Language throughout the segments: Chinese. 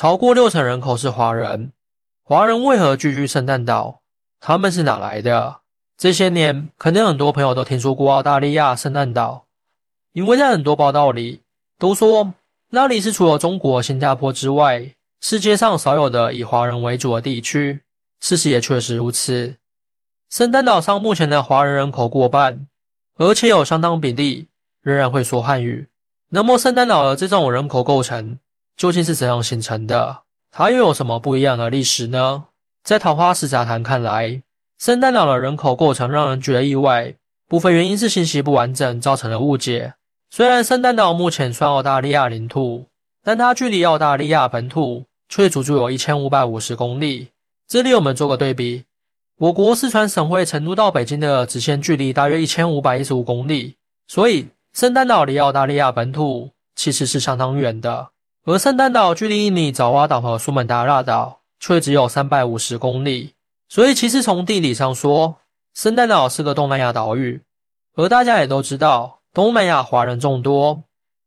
超过六成人口是华人。华人为何聚居圣诞岛？他们是哪来的？这些年，肯定很多朋友都听说过澳大利亚圣诞岛，因为在很多报道里都说那里是除了中国、新加坡之外，世界上少有的以华人为主的地区。事实也确实如此。圣诞岛上目前的华人人口过半，而且有相当比例仍然会说汉语。那么，圣诞岛的这种人口构成究竟是怎样形成的？它又有什么不一样的历史呢？在桃花石杂谈看来，圣诞岛的人口构成让人觉得意外，部分原因是信息不完整造成的误解。虽然圣诞岛目前算澳大利亚领土，但它距离澳大利亚本土却足足有一千五百五十公里。这里我们做个对比。我国四川省会成都到北京的直线距离大约一千五百一十五公里，所以圣诞岛离澳大利亚本土其实是相当远的。而圣诞岛距离印尼爪哇岛和苏门答腊岛却只有三百五十公里，所以其实从地理上说，圣诞岛是个东南亚岛屿。而大家也都知道，东南亚华人众多，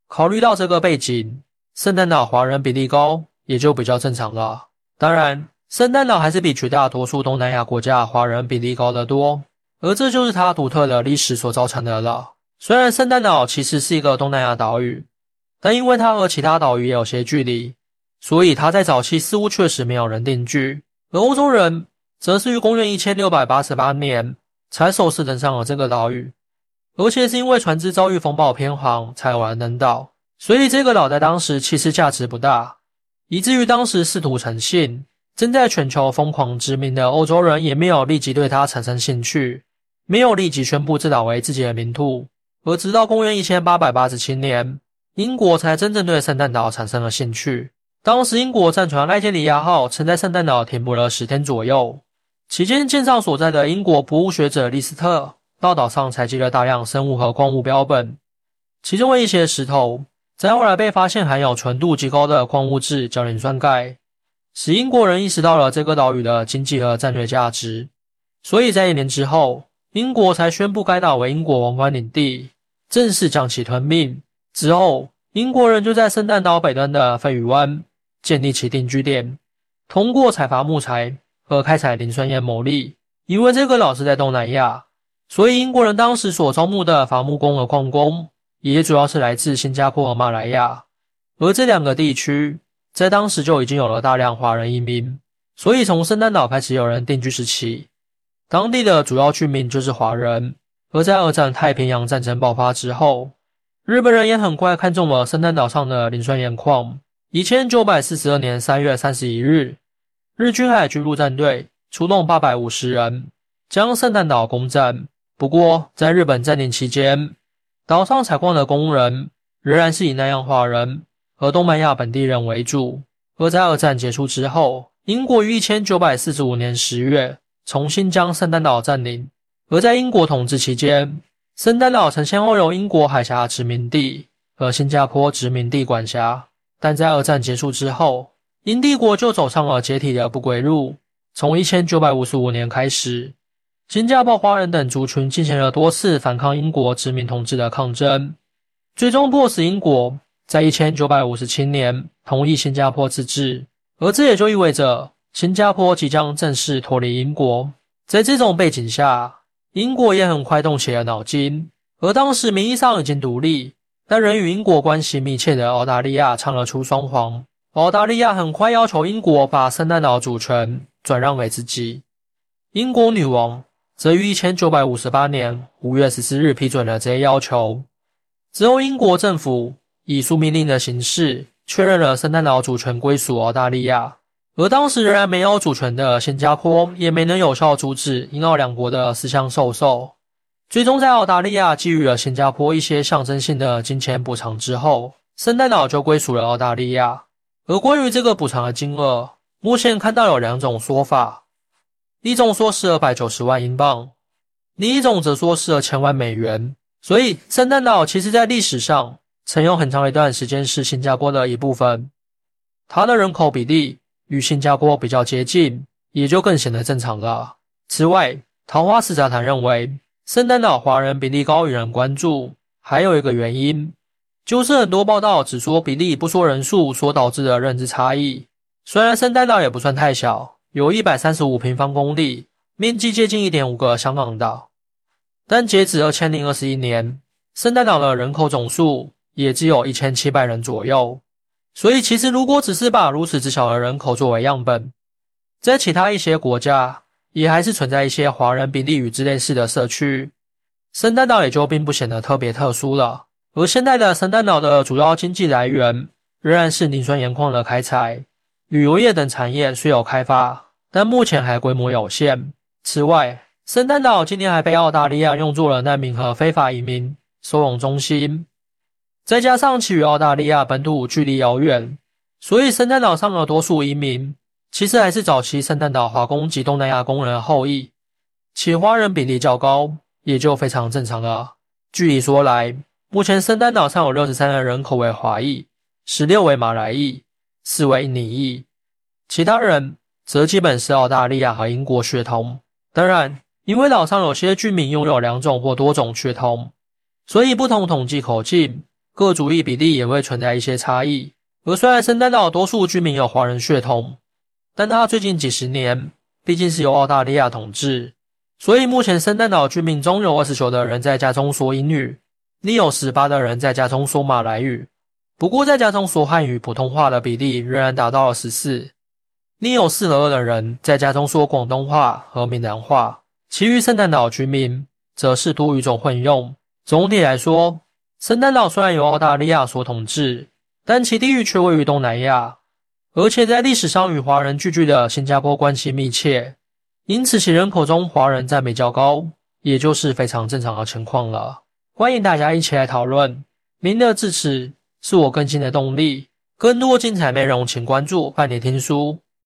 考虑到这个背景，圣诞岛华人比例高也就比较正常了。当然。圣诞岛还是比绝大多数东南亚国家华人比例高得多，而这就是它独特的历史所造成的了。虽然圣诞岛其实是一个东南亚岛屿，但因为它和其他岛屿也有些距离，所以它在早期似乎确实没有人定居。而欧洲人则是于公元一千六百八十八年才首次登上了这个岛屿，而且是因为船只遭遇风暴偏航才有人登岛，所以这个岛在当时其实价值不大，以至于当时试图诚信。正在全球疯狂殖民的欧洲人也没有立即对它产生兴趣，没有立即宣布这岛为自己的领土。而直到公元一千八百八十七年，英国才真正对圣诞岛产生了兴趣。当时，英国战船奈杰里亚号曾在圣诞岛停泊了十天左右，期间舰上所在的英国博物学者利斯特到岛上采集了大量生物和矿物标本，其中的一些石头在后来被发现含有纯度极高的矿物质焦磷酸钙。使英国人意识到了这个岛屿的经济和战略价值，所以在一年之后，英国才宣布该岛为英国王冠领地，正式将其吞并。之后，英国人就在圣诞岛北端的飞鱼湾建立起定居点，通过采伐木材和开采磷酸盐牟利。因为这个岛是在东南亚，所以英国人当时所招募的伐木工和矿工也主要是来自新加坡和马来亚，而这两个地区。在当时就已经有了大量华人移民，所以从圣诞岛开始有人定居时期，当地的主要居民就是华人。而在二战太平洋战争爆发之后，日本人也很快看中了圣诞岛上的磷酸盐矿。一千九百四十二年三月三十一日，日军海军陆战队出动八百五十人将圣诞岛攻占。不过，在日本占领期间，岛上采矿的工人仍然是以南洋华人。和东南亚本地人为主。而在二战结束之后，英国于一千九百四十五年十月重新将圣诞岛占领。而在英国统治期间，圣诞岛曾先后由英国海峡殖民地和新加坡殖民地管辖。但在二战结束之后，英帝国就走上了解体的不归路。从一千九百五十五年开始，新加坡华人等族群进行了多次反抗英国殖民统治的抗争，最终迫使英国。在一千九百五十七年同意新加坡自治，而这也就意味着新加坡即将正式脱离英国。在这种背景下，英国也很快动起了脑筋。而当时名义上已经独立，但仍与英国关系密切的澳大利亚唱了出双簧。澳大利亚很快要求英国把圣诞岛主权转让给自己。英国女王则于一千九百五十八年五月十四日批准了这一要求。之后，英国政府。以书命令的形式确认了圣诞岛主权归属澳大利亚，而当时仍然没有主权的新加坡也没能有效阻止英澳两国的私相授受。最终，在澳大利亚给予了新加坡一些象征性的金钱补偿之后，圣诞岛就归属了澳大利亚。而关于这个补偿的金额，目前看到有两种说法：一种说是二百九十万英镑，另一种则说是二千万美元。所以，圣诞岛其实在历史上。曾有很长一段时间是新加坡的一部分，它的人口比例与新加坡比较接近，也就更显得正常了。此外，桃花市杂谈认为，圣诞岛华人比例高，引人关注。还有一个原因，就是很多报道只说比例，不说人数，所导致的认知差异。虽然圣诞岛也不算太小，有一百三十五平方公里，面积接近一点五个香港岛，但截止二千零二十一年，圣诞岛的人口总数也只有一千七百人左右。所以，其实如果只是把如此之小的人口作为样本，在其他一些国家，也还是存在一些华人比例与之类似的社区，圣诞岛也就并不显得特别特殊了。而现在的圣诞岛的主要经济来源仍然是磷酸盐矿的开采、旅游业等产业虽有开发，但目前还规模有限。此外，圣诞岛今年还被澳大利亚用作了难民和非法移民收容中心。再加上其与澳大利亚本土距离遥远，所以圣诞岛上的多数移民其实还是早期圣诞岛华工及东南亚工人的后裔，其华人比例较高，也就非常正常了。据理说来，目前圣诞岛上有六十三人人口为华裔，十六为马来裔，四为印尼裔，其他人则基本是澳大利亚和英国血统。当然，因为岛上有些居民拥有两种或多种血统，所以不同统计口径。各族裔比例也会存在一些差异。而虽然圣诞岛多数居民有华人血统，但它最近几十年毕竟是由澳大利亚统治，所以目前圣诞岛居民中有二十九的人在家中说英语，另有十八的人在家中说马来语。不过在家中说汉语普通话的比例仍然达到了十四，另有四十二的人在家中说广东话和闽南话，其余圣诞岛居民则是多语种混用。总体来说。圣诞岛虽然由澳大利亚所统治，但其地域却位于东南亚，而且在历史上与华人聚居的新加坡关系密切，因此其人口中华人占比较高，也就是非常正常的情况了。欢迎大家一起来讨论，您的支持是我更新的动力。更多精彩内容，请关注半点听书。